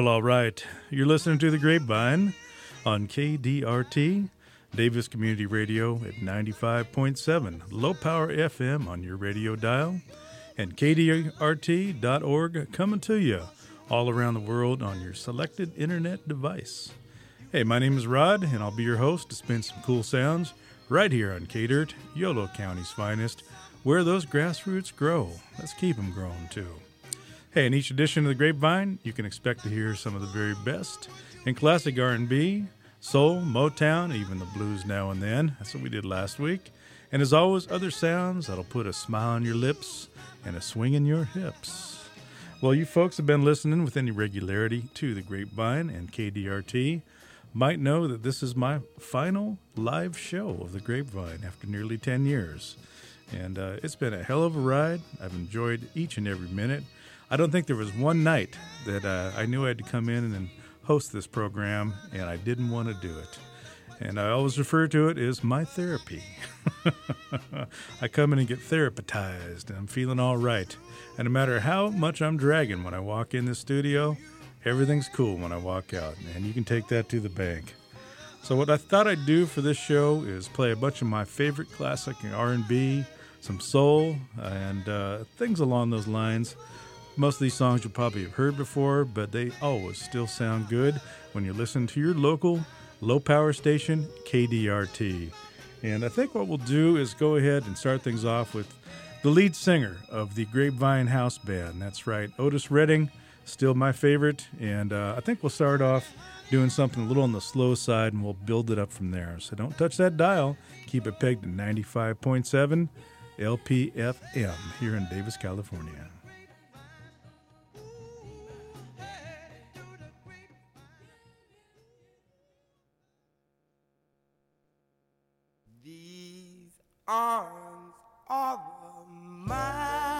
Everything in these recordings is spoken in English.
Well, all right. You're listening to The Grapevine on KDRT, Davis Community Radio at 95.7, low power FM on your radio dial, and KDRT.org coming to you all around the world on your selected internet device. Hey, my name is Rod, and I'll be your host to spin some cool sounds right here on KDirt, Yolo County's finest, where those grassroots grow. Let's keep them growing too. Hey, in each edition of the Grapevine, you can expect to hear some of the very best in classic R&B, soul, Motown, even the blues now and then. That's what we did last week. And as always, other sounds that'll put a smile on your lips and a swing in your hips. Well, you folks have been listening with any regularity to the Grapevine and KDRT might know that this is my final live show of the Grapevine after nearly 10 years. And uh, it's been a hell of a ride. I've enjoyed each and every minute. I don't think there was one night that uh, I knew I had to come in and host this program, and I didn't want to do it. And I always refer to it as my therapy. I come in and get therapized, and I'm feeling all right. And no matter how much I'm dragging when I walk in the studio, everything's cool when I walk out, and you can take that to the bank. So what I thought I'd do for this show is play a bunch of my favorite classic R&B, some soul, and uh, things along those lines. Most of these songs you probably have heard before, but they always still sound good when you listen to your local low power station, KDRT. And I think what we'll do is go ahead and start things off with the lead singer of the Grapevine House Band. That's right, Otis Redding, still my favorite. And uh, I think we'll start off doing something a little on the slow side and we'll build it up from there. So don't touch that dial. Keep it pegged to 95.7 LPFM here in Davis, California. Arms of mine.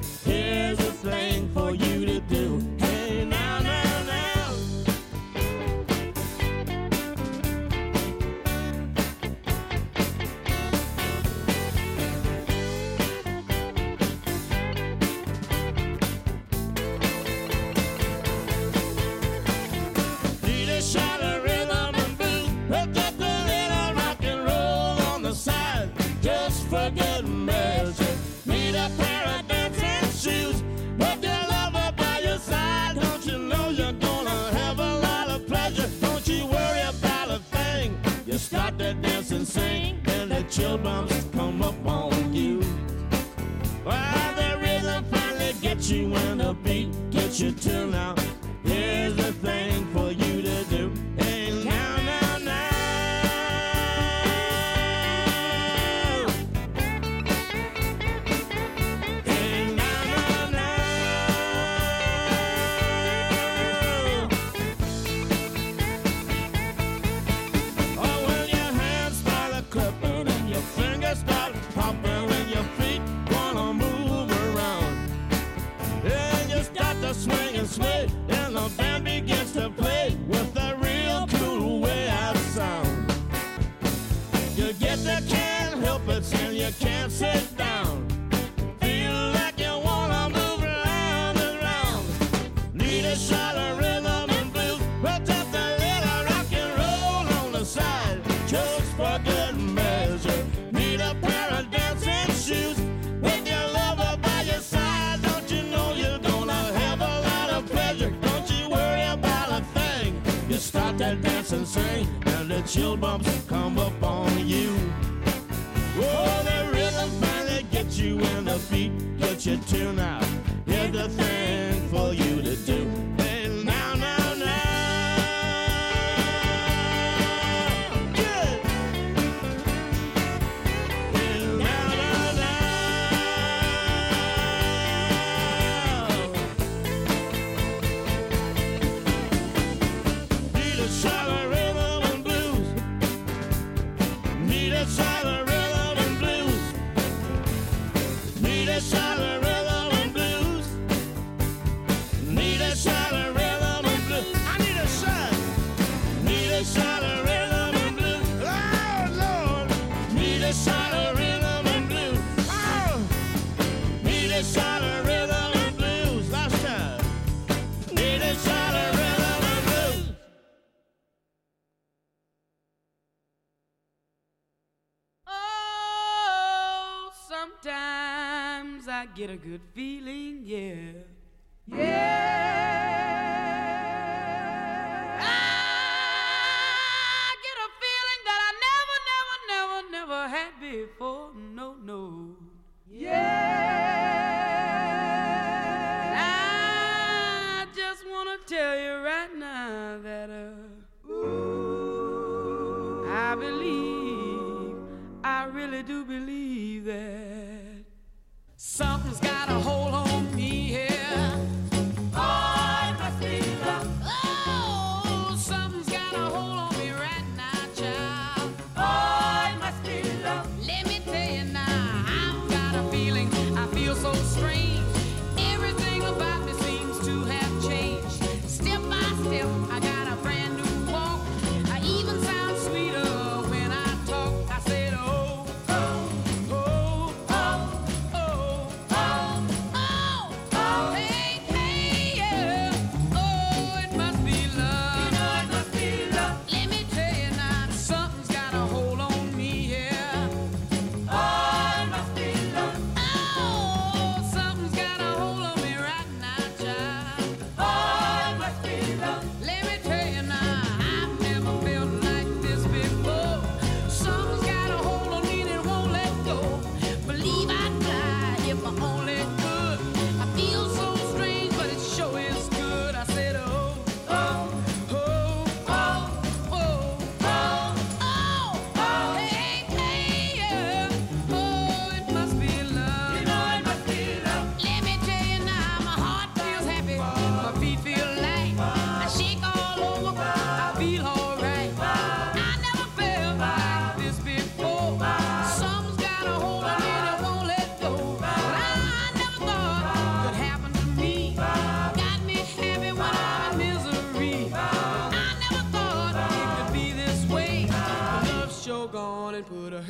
problems come up on you. Why the rhythm finally gets you when the beat gets you to now. Here's the thing can't sit down. Feel like you wanna move and round. Need a shot of rhythm and blues. Rock and roll on the side, just for good measure. Need a pair of dancing shoes with your lover by your side. Don't you know you're gonna have a lot of pleasure? Don't you worry about a thing. You start that dance and sing, and the chill bumps come up. before.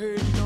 You're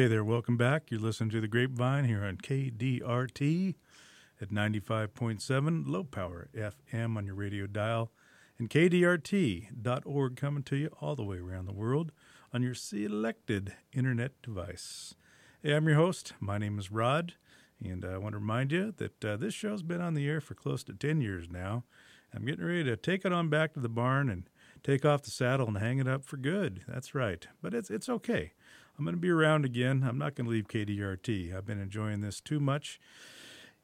Hey there, welcome back. You're listening to the Grapevine here on KDRT at 95.7 low power FM on your radio dial and KDRT.org coming to you all the way around the world on your selected internet device. Hey, I'm your host. My name is Rod, and I want to remind you that uh, this show's been on the air for close to 10 years now. I'm getting ready to take it on back to the barn and take off the saddle and hang it up for good. That's right. But it's it's okay. I'm going to be around again. I'm not going to leave KDRT. I've been enjoying this too much.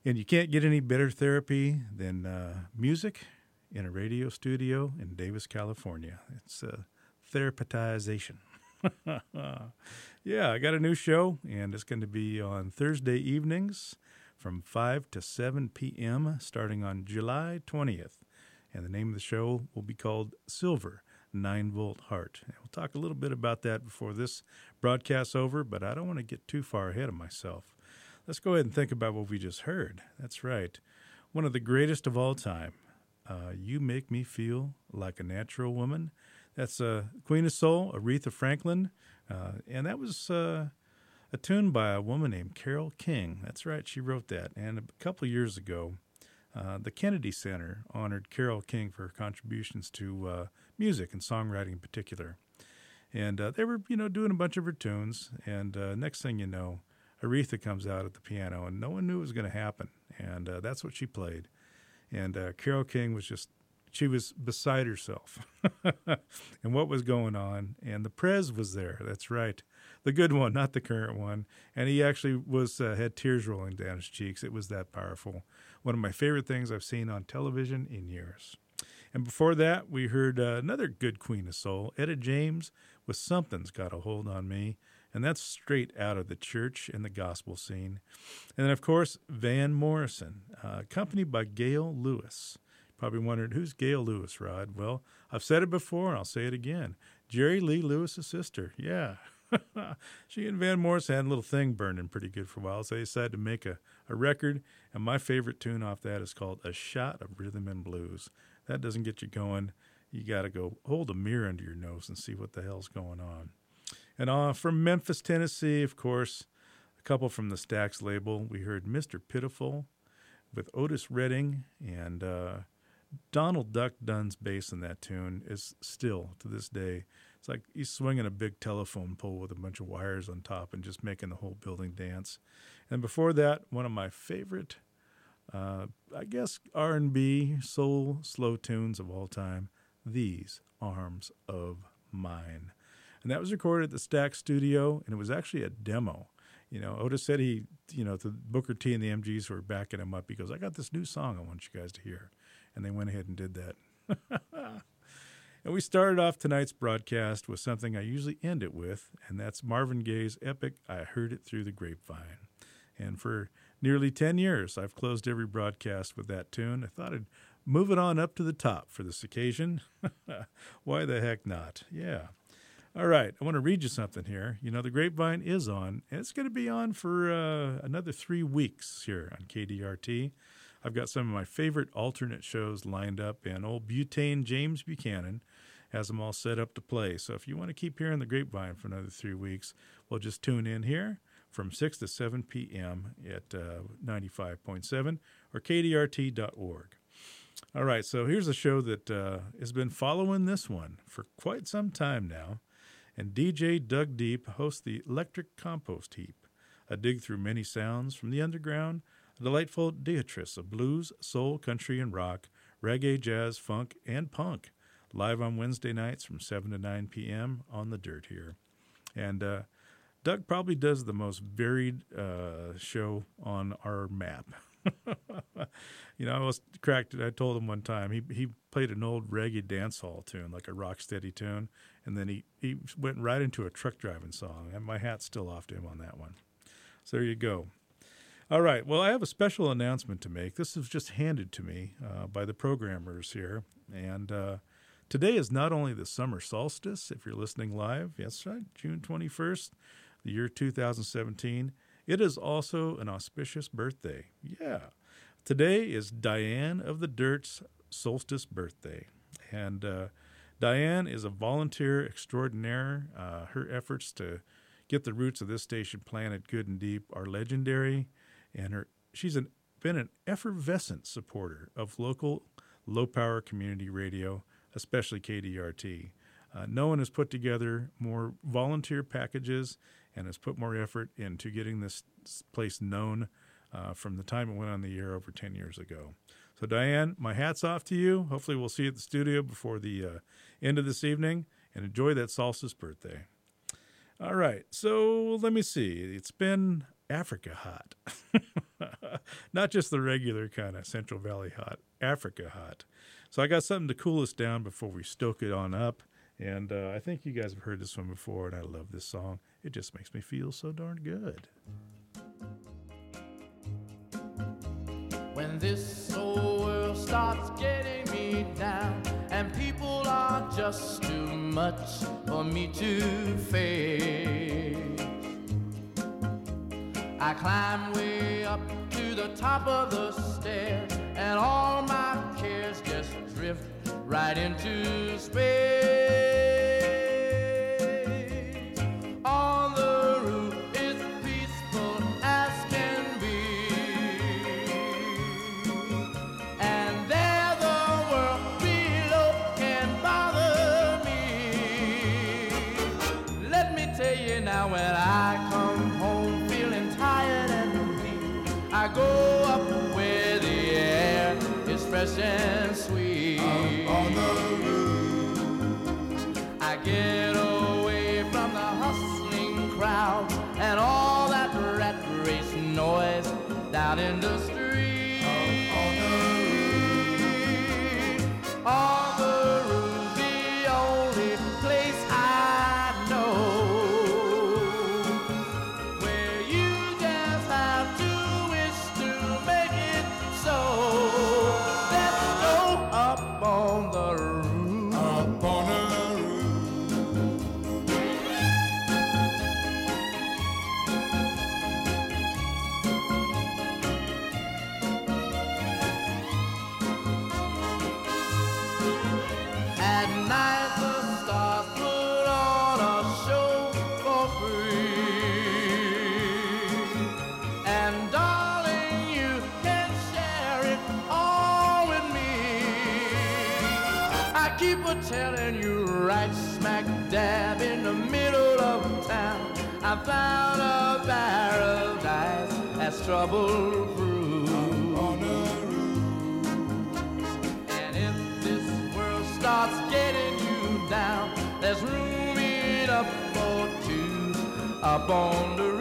And you can't get any better therapy than uh, music in a radio studio in Davis, California. It's uh, therapetization. yeah, I got a new show, and it's going to be on Thursday evenings from 5 to 7 p.m., starting on July 20th. And the name of the show will be called Silver 9 Volt Heart. We'll talk a little bit about that before this broadcast's over, but I don't want to get too far ahead of myself. Let's go ahead and think about what we just heard. That's right. One of the greatest of all time. Uh, you Make Me Feel Like a Natural Woman. That's uh, Queen of Soul, Aretha Franklin. Uh, and that was uh, a tune by a woman named Carole King. That's right, she wrote that. And a couple years ago, uh, the Kennedy Center honored Carole King for her contributions to uh, music and songwriting in particular. And uh, they were, you know, doing a bunch of her tunes. And uh, next thing you know, Aretha comes out at the piano, and no one knew it was going to happen. And uh, that's what she played. And uh, Carole King was just she was beside herself. and what was going on? And the Prez was there. That's right, the good one, not the current one. And he actually was uh, had tears rolling down his cheeks. It was that powerful. One of my favorite things I've seen on television in years. And before that, we heard uh, another good Queen of Soul, Etta James, with Something's Got a Hold on Me. And that's straight out of the church and the gospel scene. And then, of course, Van Morrison, uh, accompanied by Gail Lewis. Probably wondered, who's Gail Lewis, Rod? Well, I've said it before and I'll say it again. Jerry Lee Lewis's sister. Yeah. she and Van Morrison had a little thing burning pretty good for a while, so they decided to make a, a record. And my favorite tune off that is called A Shot of Rhythm and Blues. That doesn't get you going. You got to go hold a mirror under your nose and see what the hell's going on. And uh, from Memphis, Tennessee, of course, a couple from the Stax label. We heard Mr. Pitiful with Otis Redding and uh, Donald Duck Dunn's bass in that tune is still to this day. It's like he's swinging a big telephone pole with a bunch of wires on top and just making the whole building dance. And before that, one of my favorite, uh, I guess R&B soul slow tunes of all time, "These Arms of Mine," and that was recorded at the Stax Studio, and it was actually a demo. You know, Otis said he, you know, the Booker T and the MGs were backing him up. He goes, "I got this new song I want you guys to hear." and they went ahead and did that. and we started off tonight's broadcast with something I usually end it with, and that's Marvin Gaye's epic I Heard It Through the Grapevine. And for nearly 10 years, I've closed every broadcast with that tune. I thought I'd move it on up to the top for this occasion. Why the heck not? Yeah. All right, I want to read you something here. You know, the grapevine is on, and it's going to be on for uh, another three weeks here on KDRT. I've got some of my favorite alternate shows lined up, and old Butane James Buchanan has them all set up to play. So if you want to keep hearing the grapevine for another three weeks, well, just tune in here from 6 to 7 p.m. at uh, 95.7 or kdrt.org. All right, so here's a show that uh, has been following this one for quite some time now. And DJ Doug Deep hosts the Electric Compost Heap, a dig through many sounds from the underground a delightful diatrice of blues, soul, country, and rock, reggae, jazz, funk, and punk, live on Wednesday nights from 7 to 9 p.m. on the dirt here. And uh, Doug probably does the most varied uh, show on our map. you know, I was cracked. It. I told him one time he he played an old reggae dance hall tune, like a rock steady tune, and then he he went right into a truck driving song. And my hat's still off to him on that one. So there you go. All right. Well, I have a special announcement to make. This was just handed to me uh, by the programmers here. And uh, today is not only the summer solstice, if you're listening live, yes, right, June 21st, the year 2017, it is also an auspicious birthday. Yeah. Today is Diane of the Dirt's solstice birthday. And uh, Diane is a volunteer extraordinaire. Uh, her efforts to get the roots of this station planted good and deep are legendary and her she's an, been an effervescent supporter of local low power community radio, especially KDRT. Uh, no one has put together more volunteer packages and has put more effort into getting this place known uh, from the time it went on the air over 10 years ago. So, Diane, my hat's off to you. Hopefully, we'll see you at the studio before the uh, end of this evening and enjoy that solstice birthday. All right, so let me see. It's been Africa hot. Not just the regular kind of Central Valley hot, Africa hot. So I got something to cool us down before we stoke it on up. And uh, I think you guys have heard this one before, and I love this song. It just makes me feel so darn good. When this old world starts getting me down, and people are just too much for me to face. I climb way up to the top of the stairs, and all my cares just drift right into space. were telling you right smack dab in the middle of town. I found a paradise that's trouble proof. And if this world starts getting you down, there's room enough for two up on the roof.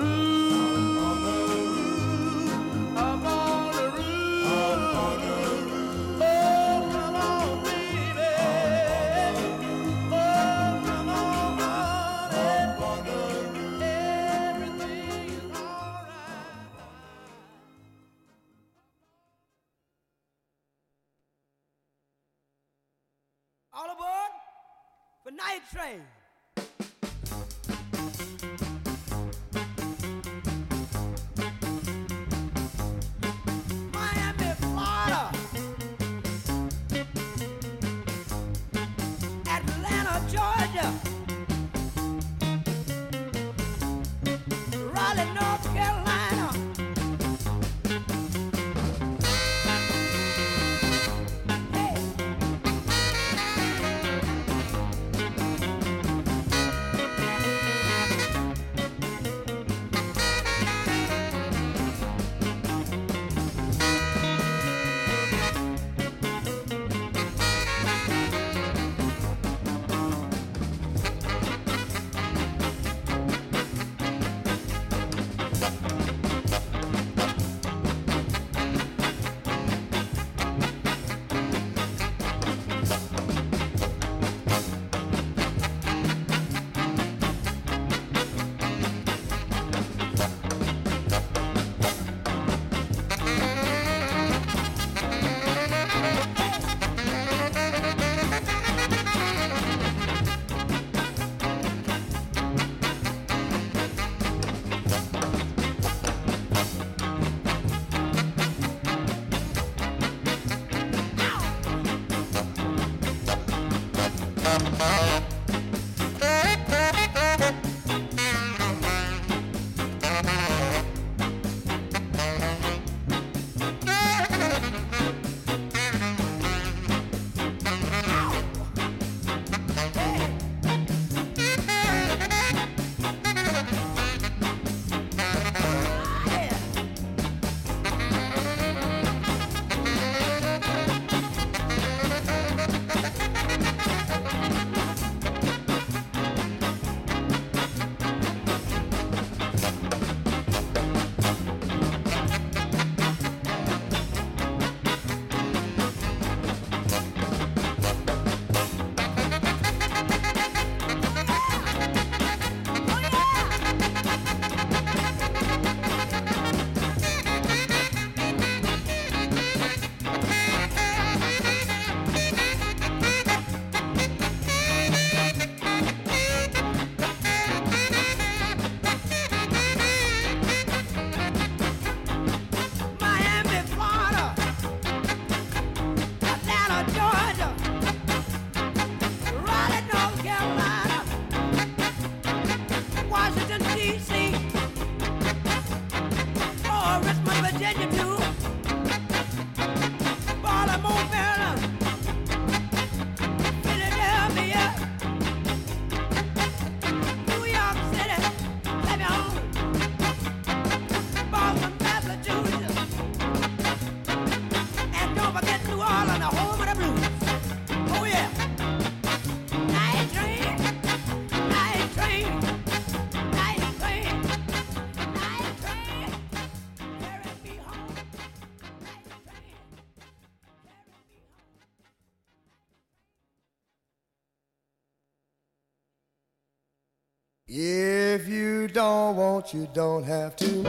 Want, you don't have to.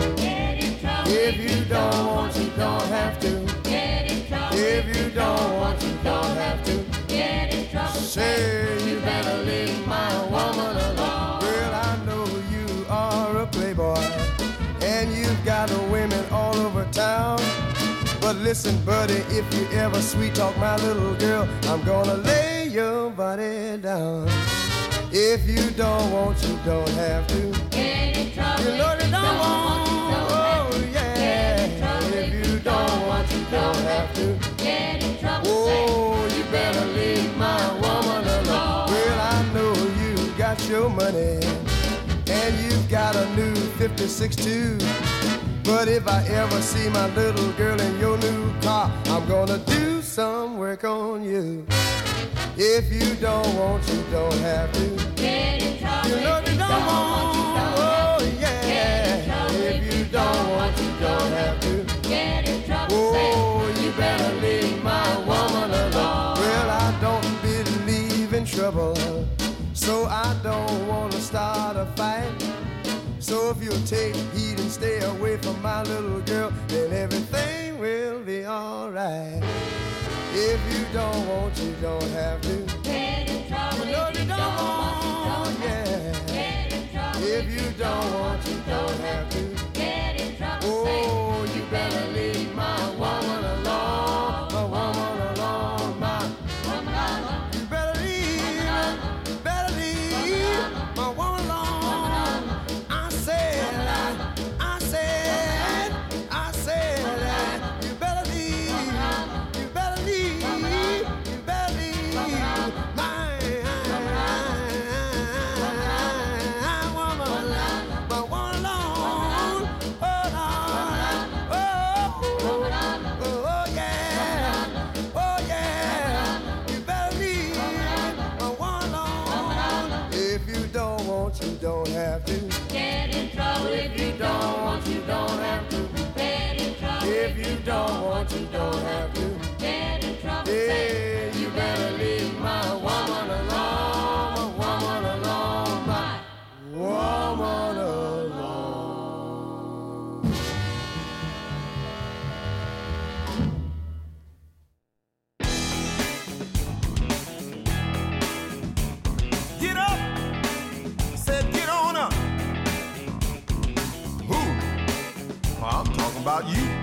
If you don't want, you don't have to. If you don't want, you don't have to. Get in trouble. Say you better leave my woman alone. Well, I know you are a playboy, and you've got women all over town. But listen, buddy, if you ever sweet talk my little girl, I'm gonna lay your body down. If you don't want, you don't have to. Get in trouble. You know you don't want. Oh yeah. If you don't want, you don't have to. Get in trouble. Oh, you better leave my woman alone. Well, I know you got your money, and you've got a new 56 too. But if I ever see my little girl in your new car, I'm gonna do some work on you. If you don't want, you don't have to. Get in trouble you know you don't want. Oh yeah. If you don't want, you don't have to. Get in trouble. Oh, you better leave my woman alone. Well, I don't believe in trouble, so I don't wanna start a fight. So if you'll take heed and stay away from my little girl, then everything will be alright. If you don't want, you don't have to. You know you don't want, yeah. If you don't want, you don't have to. About you.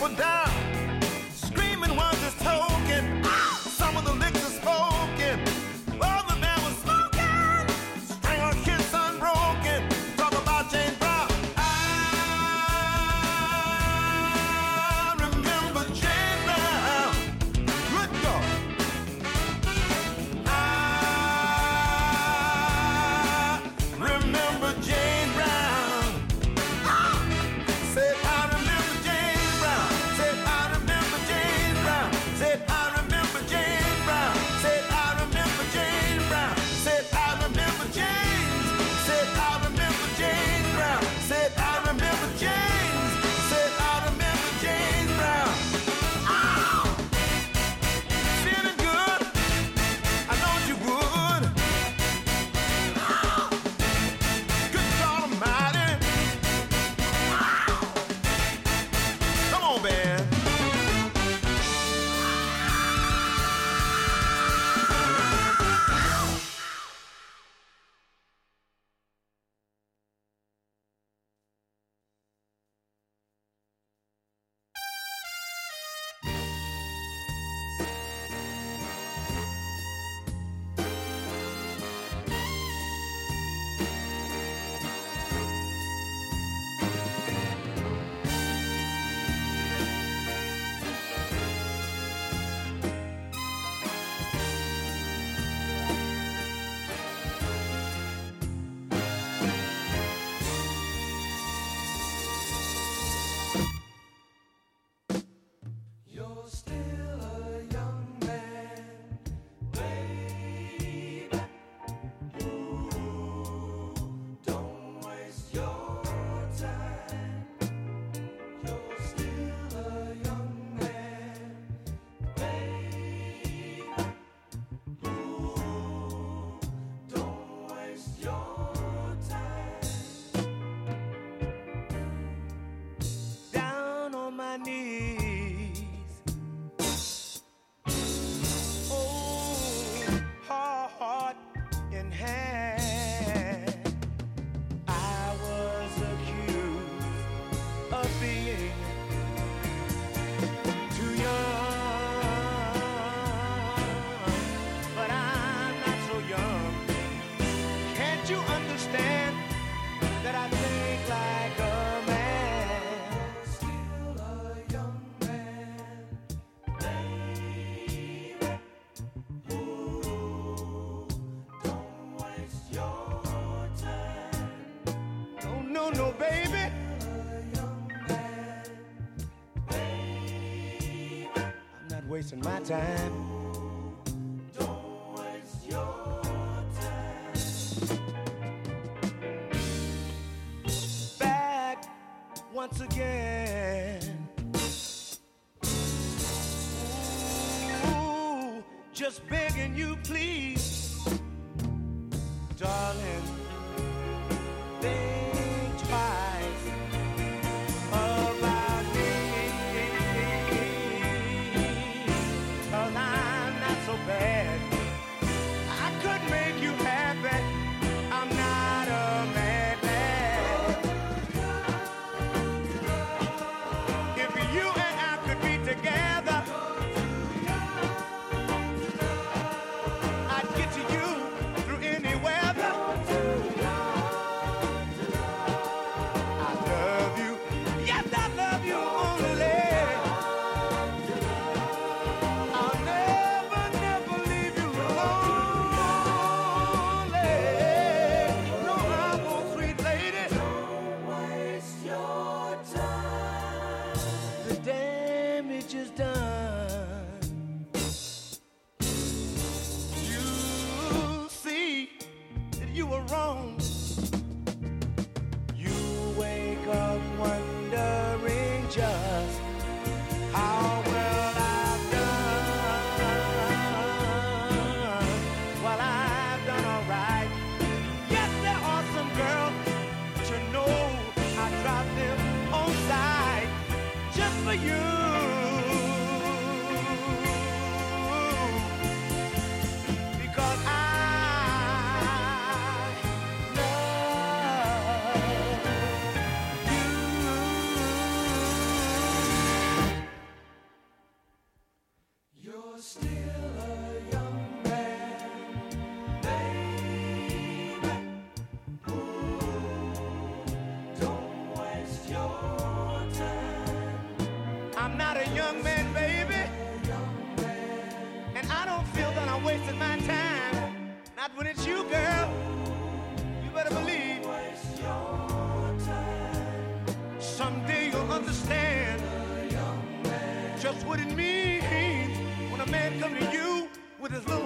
People down. Wasting my time. Back once again. Ooh, just begging you, please, what it means when a man comes to you with his little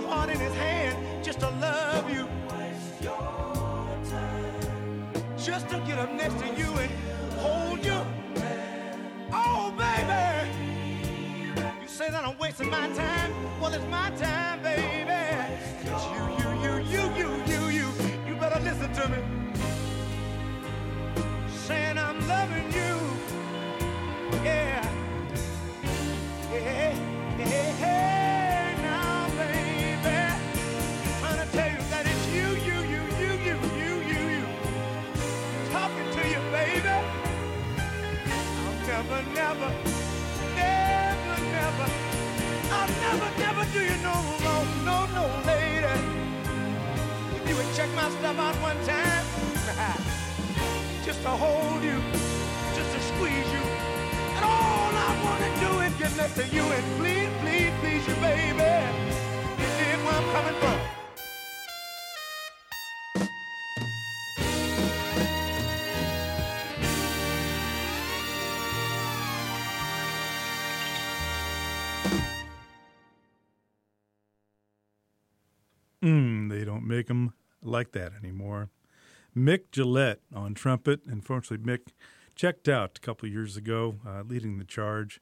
like that anymore. Mic Gillette on trumpet. Unfortunately, Mick checked out a couple years ago, uh, leading the charge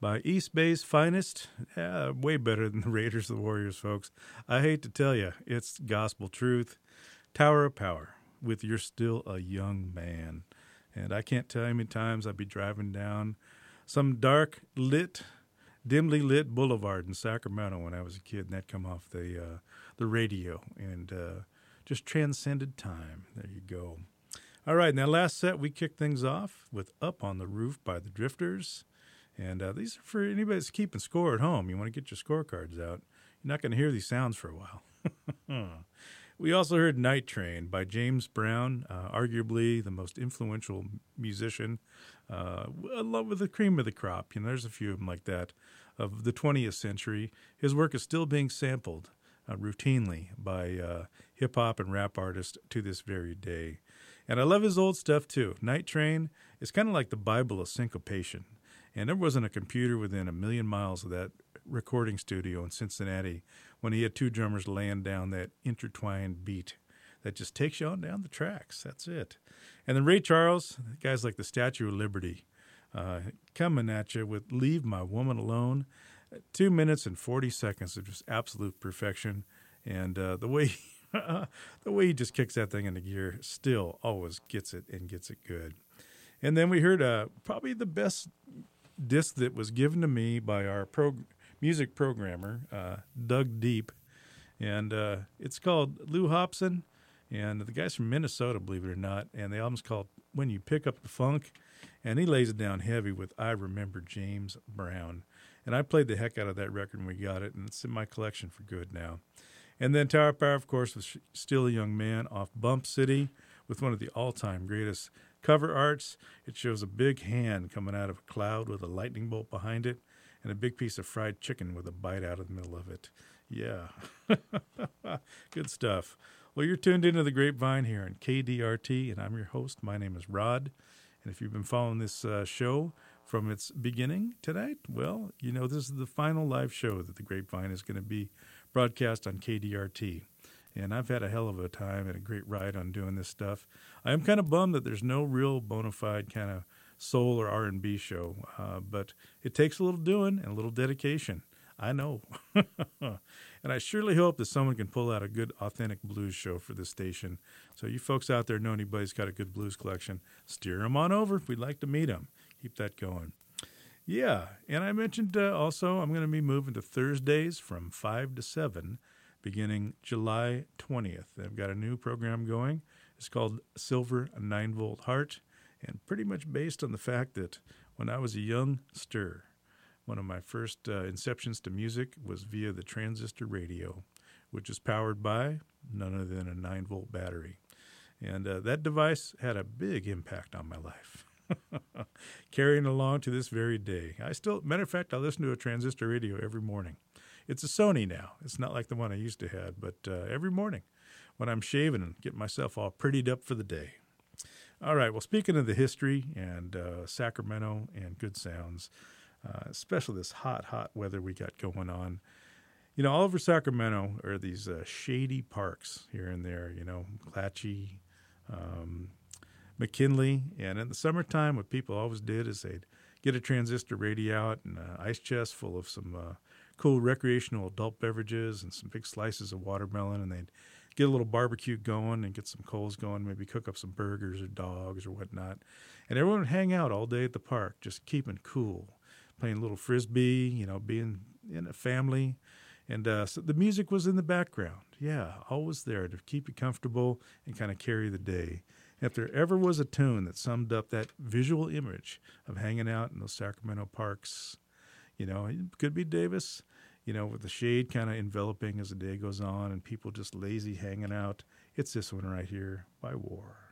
by East Bay's finest. Yeah, way better than the Raiders, the Warriors, folks. I hate to tell you, it's gospel truth. Tower of Power with You're Still a Young Man. And I can't tell you how many times I'd be driving down some dark lit, dimly lit boulevard in Sacramento when I was a kid, and that come off the uh, the radio and uh, just transcended time. There you go. All right, now last set we kicked things off with "Up on the Roof" by the Drifters, and uh, these are for anybody that's keeping score at home. You want to get your scorecards out. You're not going to hear these sounds for a while. We also heard Night Train by James Brown, uh, arguably the most influential musician, uh, along with the cream of the crop. You know, there's a few of them like that of the 20th century. His work is still being sampled uh, routinely by uh, hip hop and rap artists to this very day. And I love his old stuff too. Night Train is kind of like the Bible of syncopation. And there wasn't a computer within a million miles of that recording studio in Cincinnati when he had two drummers laying down that intertwined beat that just takes you on down the tracks. That's it. And then Ray Charles, guys like the Statue of Liberty, uh, coming at you with Leave My Woman Alone. Two minutes and 40 seconds of just absolute perfection. And uh, the way the way he just kicks that thing into gear still always gets it and gets it good. And then we heard uh, probably the best disc that was given to me by our pro- music programmer, uh, Doug Deep. And uh, it's called Lou Hobson. And the guy's from Minnesota, believe it or not. And the album's called When You Pick Up the Funk. And he lays it down heavy with I Remember James Brown. And I played the heck out of that record when we got it, and it's in my collection for good now. And then Tower Power, of course, was Still a Young Man off Bump City with one of the all time greatest cover arts. It shows a big hand coming out of a cloud with a lightning bolt behind it and a big piece of fried chicken with a bite out of the middle of it. Yeah. Good stuff. Well, you're tuned into the Grapevine here on KDRT, and I'm your host. My name is Rod. And if you've been following this uh, show from its beginning tonight, well, you know this is the final live show that the Grapevine is going to be broadcast on KDRT. And I've had a hell of a time and a great ride on doing this stuff. I am kind of bummed that there's no real bona fide kind of soul or R&B show, uh, but it takes a little doing and a little dedication. I know. and I surely hope that someone can pull out a good, authentic blues show for this station. So, you folks out there know anybody's got a good blues collection, steer them on over. We'd like to meet them. Keep that going. Yeah, and I mentioned uh, also I'm going to be moving to Thursdays from 5 to 7 beginning July 20th. I've got a new program going. It's called Silver 9 Volt Heart, and pretty much based on the fact that when I was a young stir, one of my first uh, inceptions to music was via the transistor radio, which is powered by none other than a 9 volt battery. And uh, that device had a big impact on my life. Carrying along to this very day. I still, matter of fact, I listen to a transistor radio every morning. It's a Sony now. It's not like the one I used to have, but uh, every morning when I'm shaving and getting myself all prettied up for the day. All right. Well, speaking of the history and uh, Sacramento and good sounds, uh, especially this hot, hot weather we got going on. You know, all over Sacramento are these uh, shady parks here and there. You know, Clatchy, um, McKinley, and in the summertime, what people always did is they'd get a transistor radio out and an ice chest full of some uh, cool recreational adult beverages and some big slices of watermelon, and they'd get a little barbecue going and get some coals going, maybe cook up some burgers or dogs or whatnot. And everyone would hang out all day at the park, just keeping cool, playing a little frisbee, you know, being in a family. And uh, so the music was in the background. Yeah, always there to keep you comfortable and kind of carry the day. If there ever was a tune that summed up that visual image of hanging out in those Sacramento parks, you know, it could be Davis, you know, with the shade kind of enveloping as the day goes on and people just lazy hanging out. It's this one right here by War.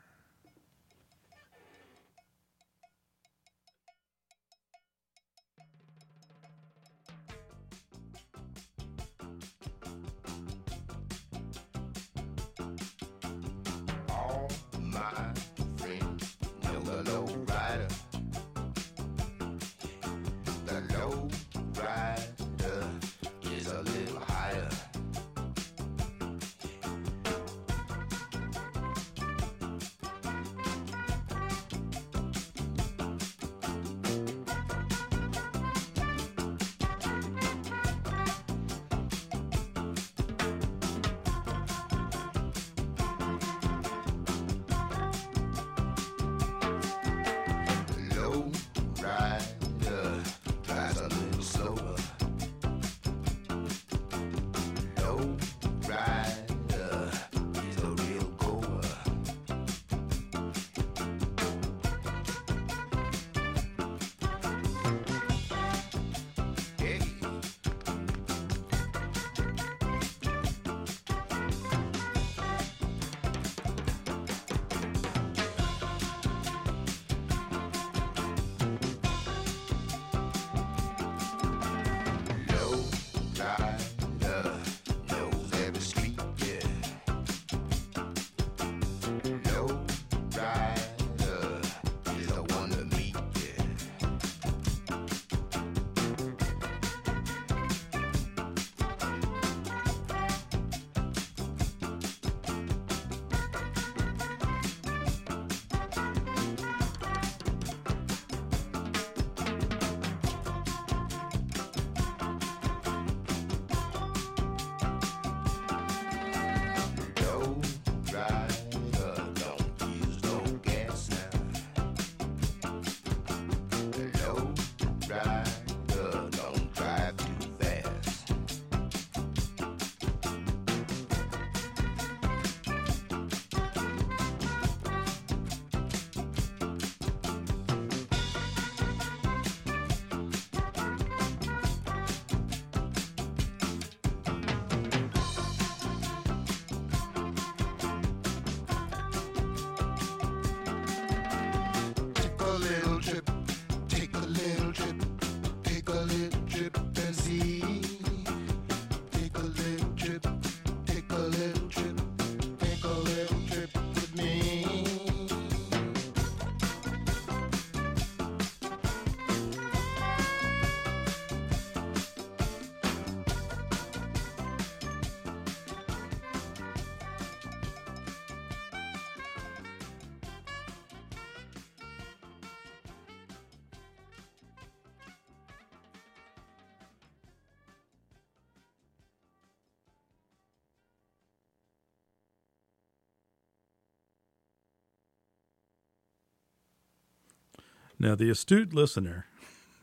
Now, the astute listener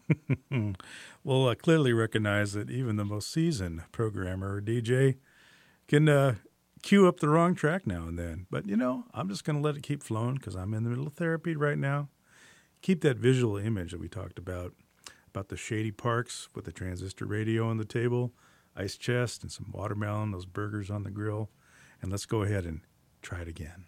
will uh, clearly recognize that even the most seasoned programmer or DJ can uh, cue up the wrong track now and then. But, you know, I'm just going to let it keep flowing because I'm in the middle of therapy right now. Keep that visual image that we talked about, about the shady parks with the transistor radio on the table, ice chest, and some watermelon, those burgers on the grill. And let's go ahead and try it again.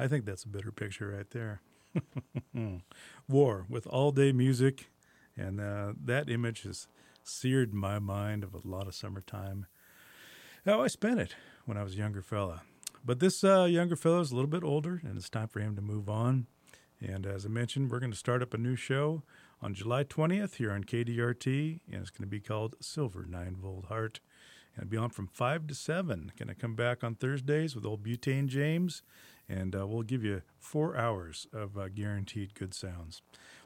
I think that's a better picture right there. War with all day music, and uh, that image has seared my mind of a lot of summertime. How I spent it when I was a younger fella. But this uh, younger fellow is a little bit older, and it's time for him to move on. And as I mentioned, we're going to start up a new show on July 20th here on KDRT, and it's going to be called Silver Nine Volt Heart. And it'll be on from 5 to 7. Going to come back on Thursdays with old Butane James, and uh, we'll give you four hours of uh, guaranteed good sounds.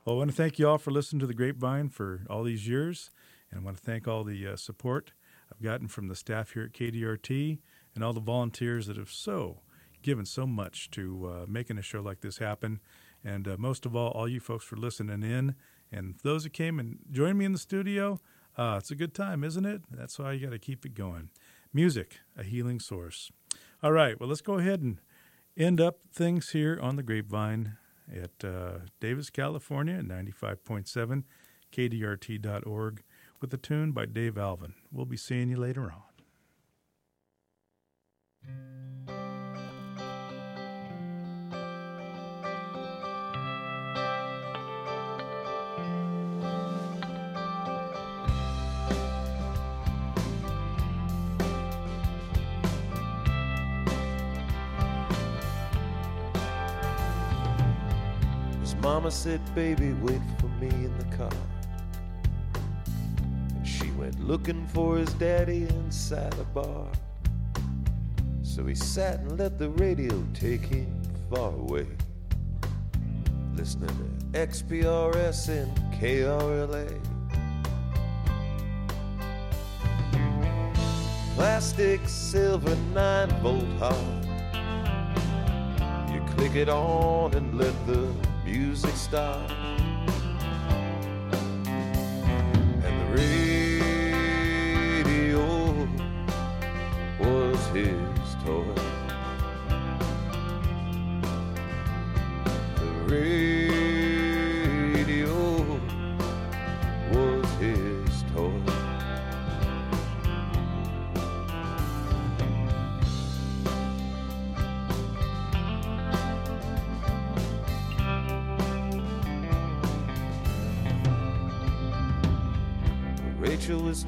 Well, I want to thank you all for listening to the Grapevine for all these years, and I want to thank all the uh, support I've gotten from the staff here at KDRT and all the volunteers that have so given so much to uh, making a show like this happen. And uh, most of all, all you folks for listening in. And those that came and joined me in the studio, uh, it's a good time, isn't it? That's why you got to keep it going. Music, a healing source. All right, well, let's go ahead and end up things here on the Grapevine at uh, Davis, California, at 95.7, kdrt.org, with a tune by Dave Alvin. We'll be seeing you later on. Mama said, Baby, wait for me in the car. And she went looking for his daddy inside a bar. So he sat and let the radio take him far away. Listening to XPRS and KRLA. plastic silver nine volt heart. You click it on and let the music start.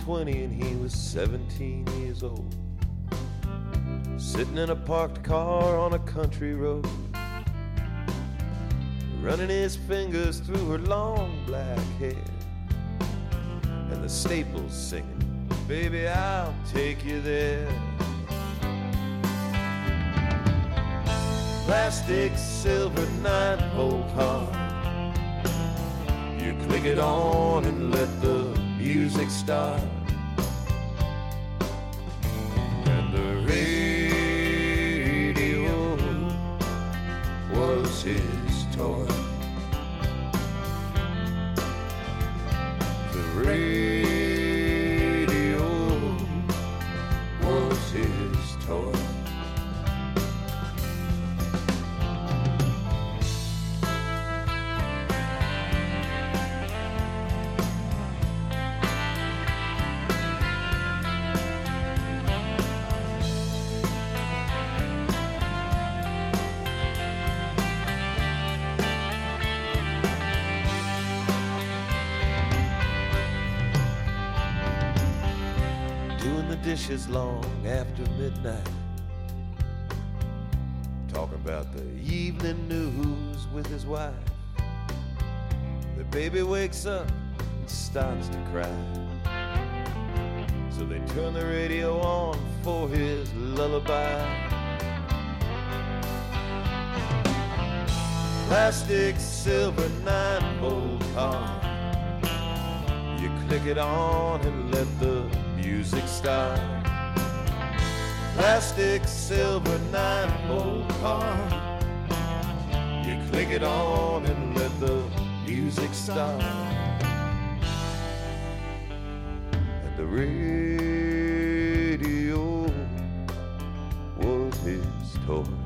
20 and he was 17 years old. Sitting in a parked car on a country road. Running his fingers through her long black hair. And the Staples singing, Baby, I'll take you there. Plastic silver nine volt heart. You click it on and let the music start. Talking about the evening news with his wife. The baby wakes up and starts to cry. So they turn the radio on for his lullaby. Plastic silver nine volt car. You click it on and let the music start. Plastic silver nine volt car. You click it on and let the music start. And the radio was his toy.